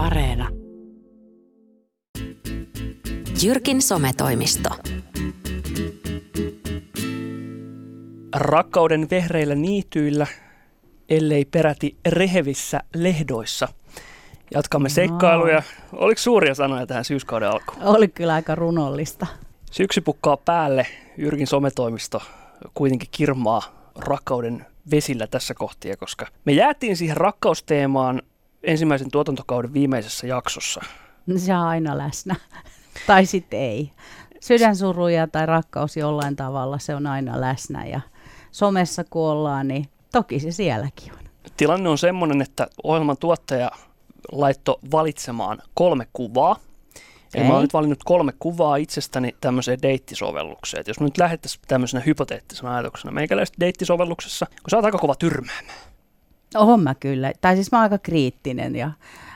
Areena. Jyrkin sometoimisto. Rakkauden vehreillä niityillä, ellei peräti rehevissä lehdoissa. Jatkamme seikkailuja. Oliko suuria sanoja tähän syyskauden alkuun? Oli kyllä aika runollista. Syksy pukkaa päälle. Jyrkin sometoimisto kuitenkin kirmaa rakkauden vesillä tässä kohtia, koska me jäätiin siihen rakkausteemaan ensimmäisen tuotantokauden viimeisessä jaksossa. Se on aina läsnä. tai sitten ei. Sydänsuruja tai rakkaus jollain tavalla, se on aina läsnä. Ja somessa kun ollaan, niin toki se sielläkin on. Tilanne on semmoinen, että ohjelman tuottaja laitto valitsemaan kolme kuvaa. Eli mä oon nyt valinnut kolme kuvaa itsestäni tämmöiseen deittisovellukseen. Et jos me nyt lähettäisiin tämmöisenä hypoteettisena ajatuksena meikäläistä deittisovelluksessa, kun sä oot aika kova tyrmäämään. Oon mä kyllä. Tai siis mä oon aika kriittinen ja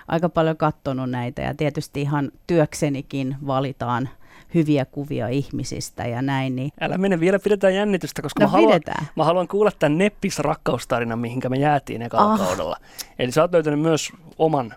aika paljon katsonut näitä ja tietysti ihan työksenikin valitaan hyviä kuvia ihmisistä ja näin. Niin... Älä mene vielä, pidetään jännitystä, koska no, mä, haluan, pidetään. mä haluan kuulla tämän Neppis rakkaustarinan, mihinkä me jäätiin ekalla Ah. kaudella. Eli sä oot löytänyt myös oman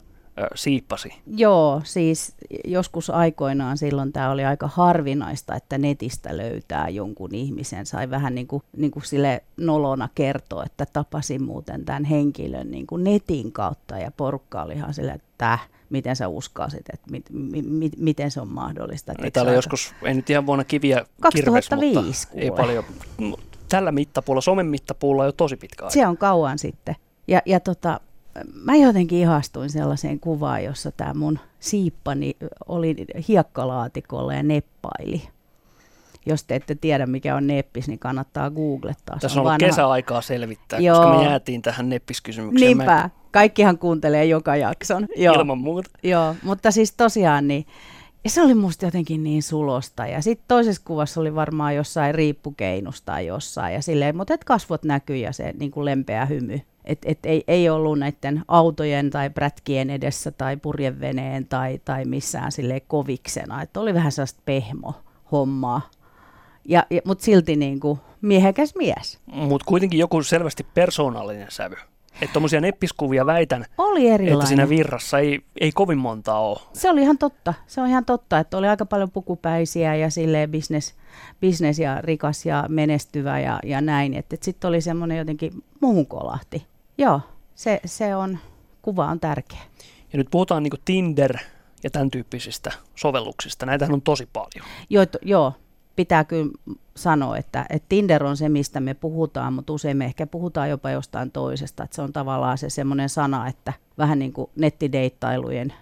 siippasi. Joo, siis joskus aikoinaan silloin tämä oli aika harvinaista, että netistä löytää jonkun ihmisen. Sai vähän niin kuin, niin kuin sille nolona kertoa, että tapasin muuten tämän henkilön niin kuin netin kautta ja porukka oli ihan sille, että "Täh, miten sä uskasit, että mit, mi, mi, miten se on mahdollista. eikö Täällä joskus, ei nyt ihan vuonna kiviä 2005 kirves, mutta ei paljon. Tällä mittapuulla, somen mittapuulla on jo tosi pitkä aika. Se on kauan sitten. Ja, ja tota, mä jotenkin ihastuin sellaiseen kuvaan, jossa tämä mun siippani oli hiekkalaatikolla ja neppaili. Jos te ette tiedä, mikä on neppis, niin kannattaa googlettaa. Se Tässä on ollut vanha- kesäaikaa selvittää, Joo. koska me jäätiin tähän neppiskysymykseen. Mä- Niinpä. Kaikkihan kuuntelee joka jakson. Joo. Ilman muuta. Joo, mutta siis tosiaan niin, ja se oli musta jotenkin niin sulosta. Ja sitten toisessa kuvassa oli varmaan jossain riippukeinusta tai jossain. Ja silleen, mutta et kasvot näkyy ja se niin kuin lempeä hymy. Et, et ei, ei ollut näiden autojen tai prätkien edessä tai purjeveneen tai, tai missään sille koviksena. Et oli vähän sellaista pehmo hommaa. Ja, ja, mutta silti niin kuin miehekäs mies. Mutta kuitenkin joku selvästi persoonallinen sävy. Että tuommoisia neppiskuvia väitän, Oli erilainen. että siinä virrassa ei, ei kovin montaa ole. Se oli ihan totta. Se on ihan totta, että oli aika paljon pukupäisiä ja silleen business, business ja rikas ja menestyvä ja, ja näin. Että et sitten oli semmoinen jotenkin muuhun kolahti. Joo, se, se on, kuva on tärkeä. Ja nyt puhutaan niinku Tinder ja tämän tyyppisistä sovelluksista. Näitähän on tosi paljon. Jo, joo, pitää kyllä sanoa, että, että Tinder on se, mistä me puhutaan, mutta usein me ehkä puhutaan jopa jostain toisesta. Että se on tavallaan se semmoinen sana, että vähän niin kuin nettideittailujen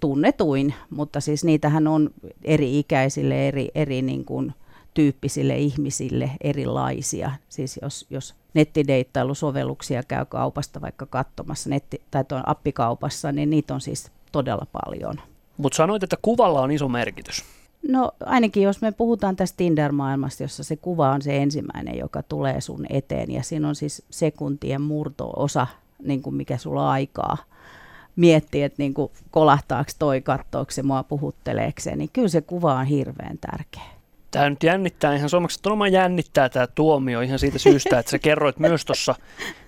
tunnetuin, mutta siis niitähän on eri ikäisille, eri, eri niin kuin tyyppisille ihmisille erilaisia. Siis jos, jos nettideittailusovelluksia käy kaupasta vaikka katsomassa netti, tai tuon appikaupassa, niin niitä on siis todella paljon. Mutta sanoit, että kuvalla on iso merkitys. No ainakin jos me puhutaan tästä Tinder-maailmasta, jossa se kuva on se ensimmäinen, joka tulee sun eteen ja siinä on siis sekuntien murto-osa, niin kuin mikä sulla on aikaa miettiä, että niin kuin kolahtaako toi, kattoako se mua, puhutteleeko se, niin kyllä se kuva on hirveän tärkeä. Tämä nyt jännittää ihan suomeksi, että jännittää tämä tuomio ihan siitä syystä, että sä kerroit myös tuossa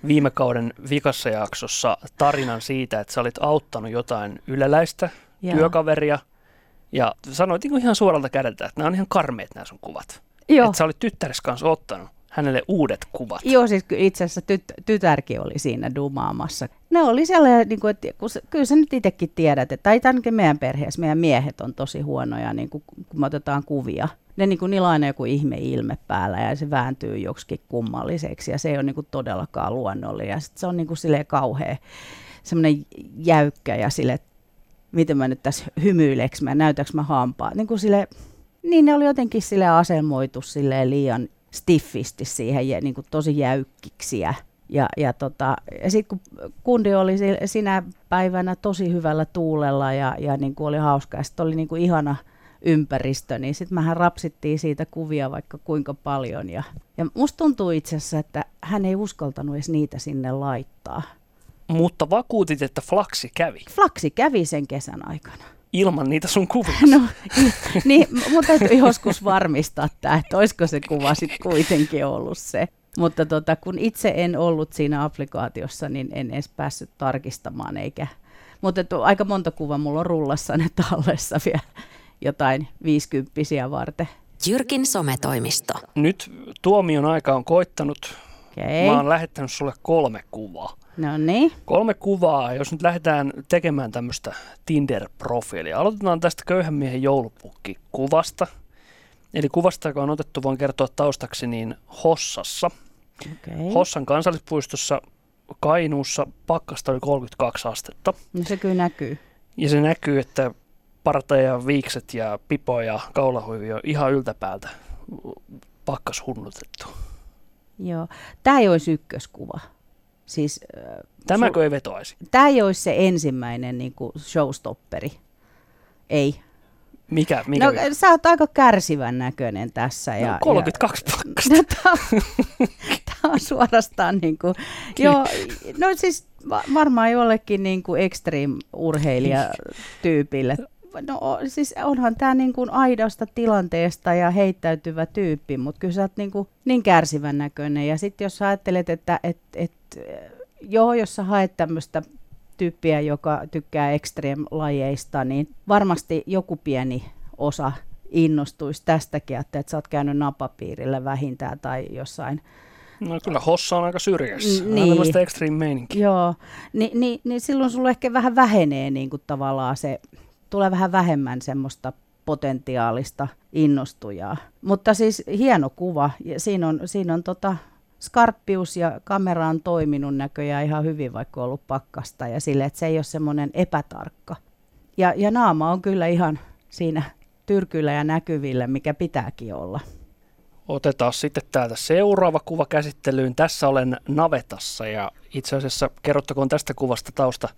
viime kauden vikassa jaksossa tarinan siitä, että sä olit auttanut jotain yleläistä Joo. työkaveria ja sanoit niin ihan suoralta kädeltä, että nämä on ihan karmeet nämä sun kuvat. Joo. Että sä olit tyttäres kanssa ottanut hänelle uudet kuvat. Joo, siis itse asiassa tyt- tytärkin oli siinä dumaamassa. Ne oli sellainen, niin kuin, että kun sä, kyllä sä nyt itsekin tiedät, että tai ainakin meidän perheessä, meidän miehet on tosi huonoja, niin kuin, kun me otetaan kuvia. Ne niin kuin, niillä on aina joku ihme ilme päällä ja se vääntyy joksikin kummalliseksi ja se ei ole niin kuin, todellakaan luonnollinen. Ja sit se on niin kuin, silleen kauhea, semmoinen jäykkä ja sille, miten mä nyt tässä hymyileekö mä, näytäks mä hampaa. Niin kuin sille, niin ne oli jotenkin sille asemoitu silleen liian stiffisti siihen ja niin kuin tosi jäykkiksiä. Ja, ja, tota, ja sitten kun kundi oli si- sinä päivänä tosi hyvällä tuulella ja, ja niin kuin oli hauska ja sitten oli niin kuin ihana ympäristö, niin sitten mähän rapsittiin siitä kuvia vaikka kuinka paljon. Ja, ja musta tuntuu itse asiassa, että hän ei uskaltanut edes niitä sinne laittaa. Mutta vakuutit, että flaksi kävi Flaksi kävi sen kesän aikana. ilman niitä sun kuvia. No, niin, mutta täytyy joskus varmistaa tämä, että olisiko se kuva sitten kuitenkin ollut se. Mutta tota, kun itse en ollut siinä applikaatiossa, niin en edes päässyt tarkistamaan eikä. Mutta aika monta kuvaa mulla on rullassa ne tallessa vielä jotain viisikymppisiä varten. Jyrkin sometoimisto. Nyt tuomion aika on koittanut. Okay. Mä oon lähettänyt sulle kolme kuvaa. No niin. Kolme kuvaa, jos nyt lähdetään tekemään tämmöistä Tinder-profiilia. Aloitetaan tästä köyhän miehen joulupukki-kuvasta. Eli kuvasta, joka on otettu, voin kertoa taustaksi, niin Hossassa. Okay. Hossan kansallispuistossa Kainuussa pakkasta oli 32 astetta. No se kyllä näkyy. Ja se näkyy, että parta ja viikset ja pipo ja kaulahuivi on ihan yltäpäältä pakkas hunnutettu. Joo. Tämä ei olisi ykköskuva. Siis, Tämäkö ei vetoaisi? Tämä ei olisi se ensimmäinen niin kuin showstopperi. Ei. Mikä? mikä no, vielä? sä oot aika kärsivän näköinen tässä. Ja, no, 32 ja, pakkasta. No, tämä on suorastaan niin kuin, joo, no siis varmaan jollekin niin kuin extreme-urheilijatyypille. No siis onhan tämä niin kuin aidosta tilanteesta ja heittäytyvä tyyppi, mutta kyllä sä oot niin, kuin niin kärsivän näköinen. Ja sitten jos sä ajattelet, että et, et, joo, jos sä haet tämmöistä tyyppiä, joka tykkää extreme-lajeista, niin varmasti joku pieni osa innostuisi tästäkin, että, sä oot käynyt napapiirillä vähintään tai jossain No kyllä Hossa on aika syrjässä. Niin. Tämmöistä extreme meininkiä. Joo, Ni, niin, niin silloin sulla ehkä vähän vähenee niin kuin tavallaan se, tulee vähän vähemmän semmoista potentiaalista innostujaa. Mutta siis hieno kuva. Ja siinä on, siinä on tota, skarppius ja kamera on toiminut näköjään ihan hyvin, vaikka on ollut pakkasta. Ja sille, että se ei ole semmoinen epätarkka. Ja, ja naama on kyllä ihan siinä tyrkyllä ja näkyvillä, mikä pitääkin olla. Otetaan sitten täältä seuraava kuva käsittelyyn. Tässä olen navetassa ja itse asiassa kerrottakoon tästä kuvasta tausta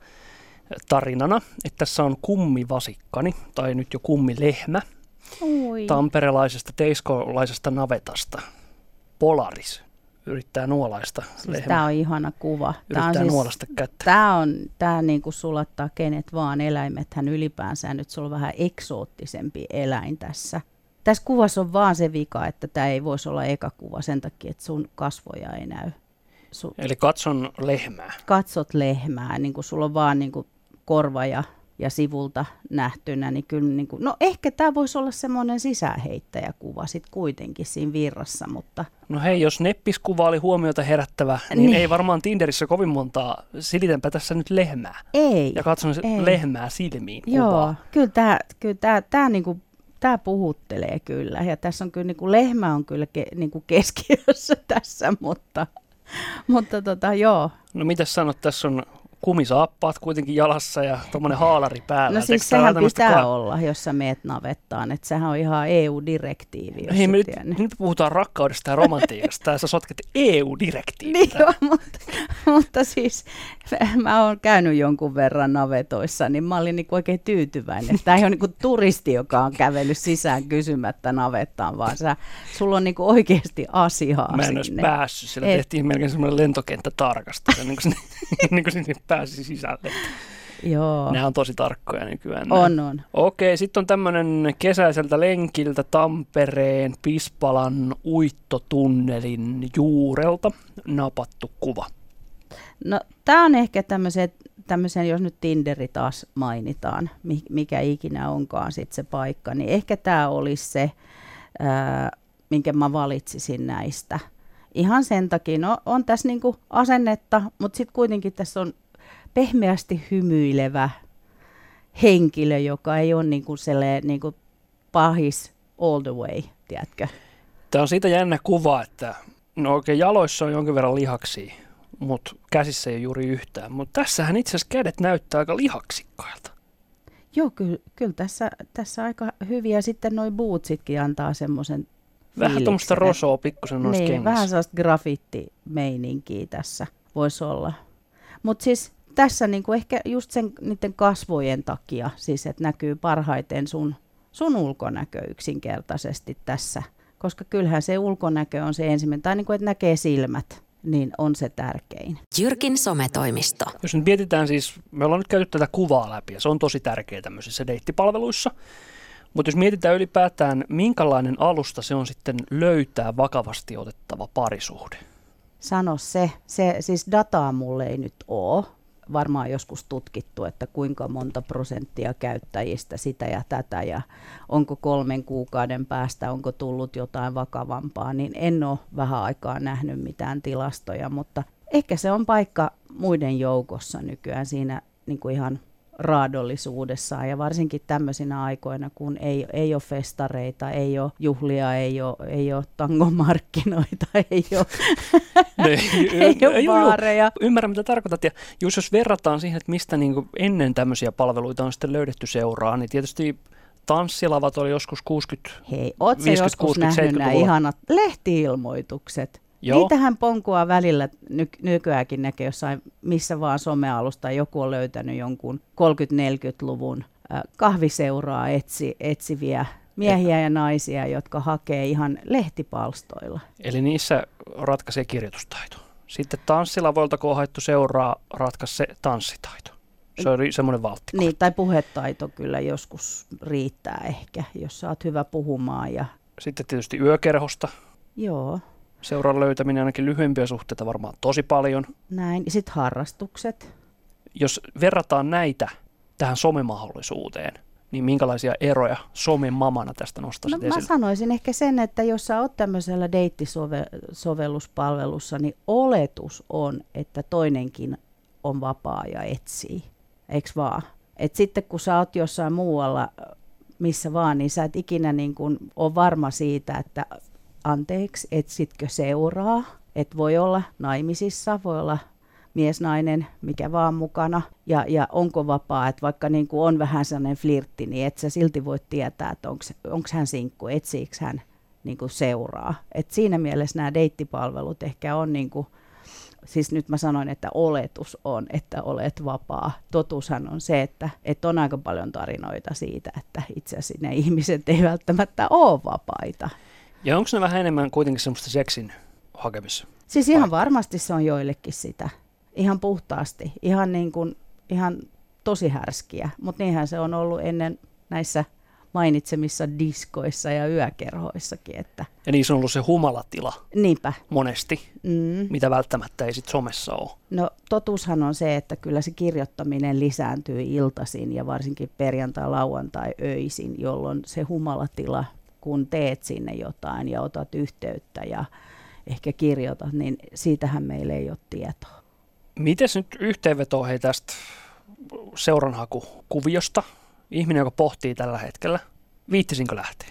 tarinana, että tässä on kummivasikkani, tai nyt jo kummilehmä, Oi. tamperelaisesta teiskolaisesta navetasta. Polaris yrittää nuolaista siis lehmää. Tämä on ihana kuva. Yrittää Tämä on siis, nuolasta kättä. Tämä on, tämä niin kuin sulattaa kenet vaan eläimethän ylipäänsä. Nyt sulla on vähän eksoottisempi eläin tässä. Tässä kuvassa on vaan se vika, että tämä ei voisi olla eka kuva sen takia, että sun kasvoja ei näy. Su- Eli katson lehmää. katsot lehmää, niin kuin sulla on vaan niin kuin korva ja, ja sivulta nähtynä, niin kyllä niin kuin, no ehkä tämä voisi olla semmoinen sisäänheittäjäkuva sitten kuitenkin siinä virrassa, mutta No hei, jos neppiskuva oli huomiota herättävä, niin, Niin. ei varmaan Tinderissä kovin montaa. Silitänpä tässä nyt lehmää. ei. Ja katson Ei. lehmää silmiin Joo, kuvaa. kyllä tämä kyllä tää, tää niinku, tää puhuttelee kyllä. Ja tässä on kyllä, niinku, lehmä on kyllä ke, niinku keskiössä tässä, mutta, mutta tota, joo. No mitä sanot, tässä on kumisaappaat kuitenkin jalassa ja tuommoinen haalari päällä. No siis sehän pitää ka- olla, jos sä meet navettaan. Että sehän on ihan EU-direktiivi, Hei, me nyt, nyt puhutaan rakkaudesta ja romantiikasta ja sä sotket EU-direktiivin. Niin joo, mutta, mutta siis mä oon käynyt jonkun verran navetoissa, niin mä olin niinku oikein tyytyväinen. Tämä ei ole niinku turisti, joka on kävellyt sisään kysymättä navettaan, vaan sä, sulla on niinku oikeasti asiaa Mä en olisi sinne. päässyt, sillä Et- tehtiin melkein semmoinen lentokenttätarkastus, ennen kuin sinne, ennen kuin sinne pääsi sisälle. Joo, Nämä on tosi tarkkoja nykyään. nämä. on, on. Okei, sitten on tämmöinen kesäiseltä lenkiltä Tampereen Pispalan uittotunnelin juurelta napattu kuva. No tämä on ehkä tämmöisen, tämmöisen, jos nyt Tinderi taas mainitaan, mi- mikä ikinä onkaan sitten se paikka, niin ehkä tämä olisi se, ää, minkä mä valitsisin näistä. Ihan sen takia, no on tässä niinku asennetta, mutta sitten kuitenkin tässä on pehmeästi hymyilevä henkilö, joka ei ole niinku sellainen niinku pahis all the way, tiedätkö? Tämä on siitä jännä kuva, että no oikein jaloissa on jonkin verran lihaksia, mutta käsissä ei ole juuri yhtään. Mutta tässähän itse asiassa kädet näyttää aika lihaksikkailta. Joo, kyllä, kyllä tässä, tässä aika hyviä. Sitten noi bootsitkin antaa semmoisen Vähän tuommoista rosoa pikkusen noissa Niin, kengissä. vähän sellaista graffiti-meininkiä tässä voisi olla. Mutta siis tässä niinku ehkä just sen niiden kasvojen takia, siis että näkyy parhaiten sun, sun ulkonäkö yksinkertaisesti tässä. Koska kyllähän se ulkonäkö on se ensimmäinen, tai niinku, että näkee silmät, niin on se tärkein. Jyrkin sometoimisto. Jos nyt mietitään siis, me ollaan nyt käyty tätä kuvaa läpi ja se on tosi tärkeä tämmöisissä deittipalveluissa. Mutta jos mietitään ylipäätään, minkälainen alusta se on sitten löytää vakavasti otettava parisuhde. sano se, se, siis dataa mulle ei nyt ole, varmaan joskus tutkittu, että kuinka monta prosenttia käyttäjistä sitä ja tätä ja onko kolmen kuukauden päästä, onko tullut jotain vakavampaa, niin en ole vähän aikaa nähnyt mitään tilastoja, mutta ehkä se on paikka muiden joukossa nykyään siinä niin kuin ihan raadollisuudessaan ja varsinkin tämmöisinä aikoina, kun ei, ei ole festareita, ei ole juhlia, ei ole, ei ole tangomarkkinoita, ei ole, ne, ei ole baareja. Ymmärrän, mitä tarkoitat. Ja just jos verrataan siihen, että mistä niin ennen tämmöisiä palveluita on sitten löydetty seuraa, niin tietysti tanssilavat oli joskus 60 Hei, oot 50, joskus 60, nähnyt nämä ihanat lehtiilmoitukset? Joo. Niitähän ponkua välillä ny- nykyäänkin näkee jossain missä vaan somealusta. Joku on löytänyt jonkun 30-40-luvun äh, kahviseuraa etsi, etsiviä miehiä ja naisia, jotka hakee ihan lehtipalstoilla. Eli niissä ratkaisee kirjoitustaito. Sitten tanssilavoilta, kun on haettu seuraa, ratkaisee tanssitaito. Se oli semmoinen valtti. Niin, tai puhetaito kyllä joskus riittää ehkä, jos sä oot hyvä puhumaan. Ja... Sitten tietysti yökerhosta. Joo seuran löytäminen ainakin lyhyempiä suhteita varmaan tosi paljon. Näin. Sitten harrastukset. Jos verrataan näitä tähän somemahdollisuuteen, niin minkälaisia eroja somen mamana tästä nostaisit no, esille? Mä sanoisin ehkä sen, että jos sä oot tämmöisellä deittisovelluspalvelussa, niin oletus on, että toinenkin on vapaa ja etsii. Eiks vaan? Et sitten kun sä oot jossain muualla, missä vaan, niin sä et ikinä niin kun ole varma siitä, että anteeksi, etsitkö seuraa, että voi olla naimisissa, voi olla mies, nainen, mikä vaan mukana, ja, ja onko vapaa, että vaikka niin kuin on vähän sellainen flirtti, niin et sä silti voi tietää, että onko hän sinkku, etsiikö hän niin kuin seuraa. Et siinä mielessä nämä deittipalvelut ehkä on, niin kuin, siis nyt mä sanoin, että oletus on, että olet vapaa. Totuushan on se, että, että on aika paljon tarinoita siitä, että itse asiassa ne ihmiset ei välttämättä ole vapaita. Ja onko ne vähän enemmän kuitenkin semmoista seksin hakemissa? Siis ihan varmasti se on joillekin sitä. Ihan puhtaasti. Ihan, niin kuin, ihan tosi härskiä. Mutta niinhän se on ollut ennen näissä mainitsemissa diskoissa ja yökerhoissakin. Että. Ja niissä on ollut se humalatila Niinpä. monesti, mm. mitä välttämättä ei sit somessa ole. No totuushan on se, että kyllä se kirjoittaminen lisääntyy iltaisin ja varsinkin perjantai, lauantai, öisin, jolloin se humalatila kun teet sinne jotain ja otat yhteyttä ja ehkä kirjoitat, niin siitähän meillä ei ole tietoa. Miten nyt yhteenveto hei tästä seuranhakukuviosta? Ihminen, joka pohtii tällä hetkellä, viittisinkö lähteä?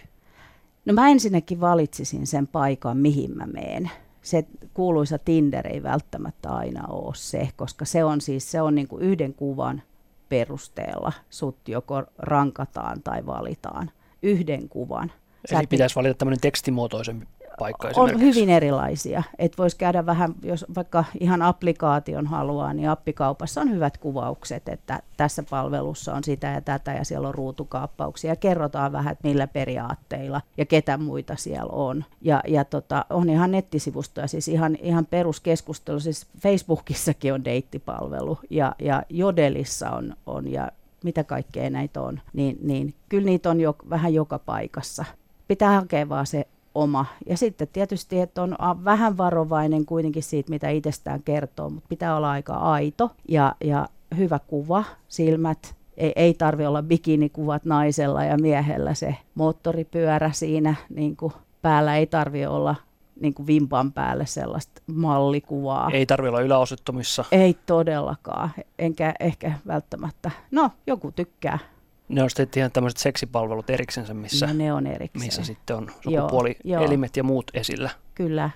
No mä ensinnäkin valitsisin sen paikan, mihin mä meen. Se kuuluisa Tinder ei välttämättä aina ole se, koska se on siis se on niin kuin yhden kuvan perusteella sut joko rankataan tai valitaan. Yhden kuvan. Eli pitäisi valita tämmöinen tekstimuotoisen paikka On hyvin erilaisia. Et voisi käydä vähän, jos vaikka ihan applikaation haluaa, niin appikaupassa on hyvät kuvaukset, että tässä palvelussa on sitä ja tätä ja siellä on ruutukaappauksia. Ja kerrotaan vähän, että millä periaatteilla ja ketä muita siellä on. Ja, ja tota, on ihan nettisivustoja, siis ihan, ihan peruskeskustelu. Siis Facebookissakin on deittipalvelu ja, ja Jodelissa on, on ja mitä kaikkea näitä on, niin, niin kyllä niitä on jo, vähän joka paikassa pitää hakea vaan se oma. Ja sitten tietysti, että on vähän varovainen kuitenkin siitä, mitä itsestään kertoo, mutta pitää olla aika aito ja, ja hyvä kuva, silmät. Ei, ei tarvi olla bikinikuvat naisella ja miehellä se moottoripyörä siinä niin kuin päällä. Ei tarvi olla niin kuin vimpan päälle sellaista mallikuvaa. Ei tarvi olla yläosettomissa. Ei todellakaan, enkä ehkä välttämättä. No, joku tykkää ne on sitten ihan tämmöiset seksipalvelut eriksensä, missä, no, ne on erikseen. missä sitten on sukupuolielimet ja muut esillä. Kyllä.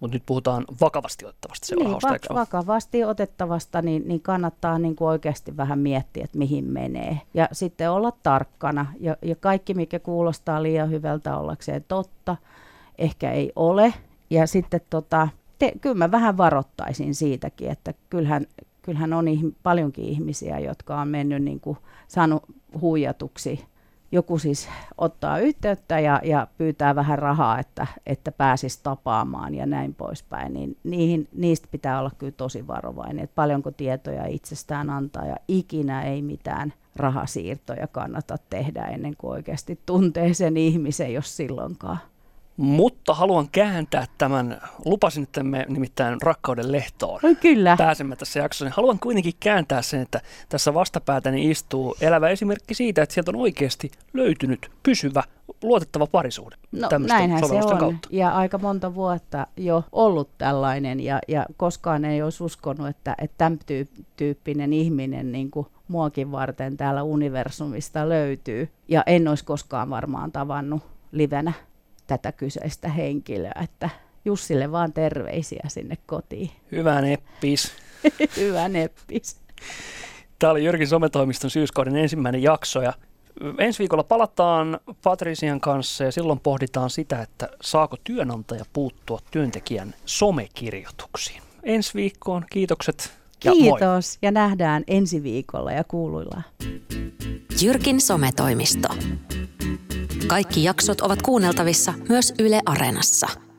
Mutta nyt puhutaan vakavasti otettavasta seurausta. Niin, vakavasti otettavasta, niin, niin kannattaa niin kuin oikeasti vähän miettiä, että mihin menee. Ja sitten olla tarkkana. Ja, ja kaikki, mikä kuulostaa liian hyvältä ollakseen totta, ehkä ei ole. Ja sitten tota, te, kyllä mä vähän varoittaisin siitäkin, että kyllähän, kyllähän on ihm- paljonkin ihmisiä, jotka on mennyt niin kuin, saanut huijatuksi. Joku siis ottaa yhteyttä ja, ja pyytää vähän rahaa, että, että pääsisi tapaamaan ja näin poispäin. Niin niihin, niistä pitää olla kyllä tosi varovainen, että paljonko tietoja itsestään antaa ja ikinä ei mitään rahasiirtoja kannata tehdä ennen kuin oikeasti tuntee sen ihmisen, jos silloinkaan. Mutta haluan kääntää tämän, lupasin, että me nimittäin rakkauden lehtoon Oi kyllä. pääsemme tässä jaksossa, niin haluan kuitenkin kääntää sen, että tässä vastapäätäni istuu elävä esimerkki siitä, että sieltä on oikeasti löytynyt pysyvä, luotettava parisuhde. No näinhän se on. Kautta. Ja aika monta vuotta jo ollut tällainen ja, ja koskaan ei olisi uskonut, että, että tämän tyyp- tyyppinen ihminen niin kuin muakin varten täällä universumista löytyy. Ja en olisi koskaan varmaan tavannut livenä tätä kyseistä henkilöä, että Jussille vaan terveisiä sinne kotiin. Hyvä neppis. Hyvä neppis. Tämä oli Jyrkin sometoimiston syyskauden ensimmäinen jakso ja ensi viikolla palataan Patrician kanssa ja silloin pohditaan sitä, että saako työnantaja puuttua työntekijän somekirjoituksiin. Ensi viikkoon kiitokset ja moi. Kiitos ja nähdään ensi viikolla ja kuuluillaan. Jyrkin sometoimisto. Kaikki jaksot ovat kuunneltavissa myös Yle Areenassa.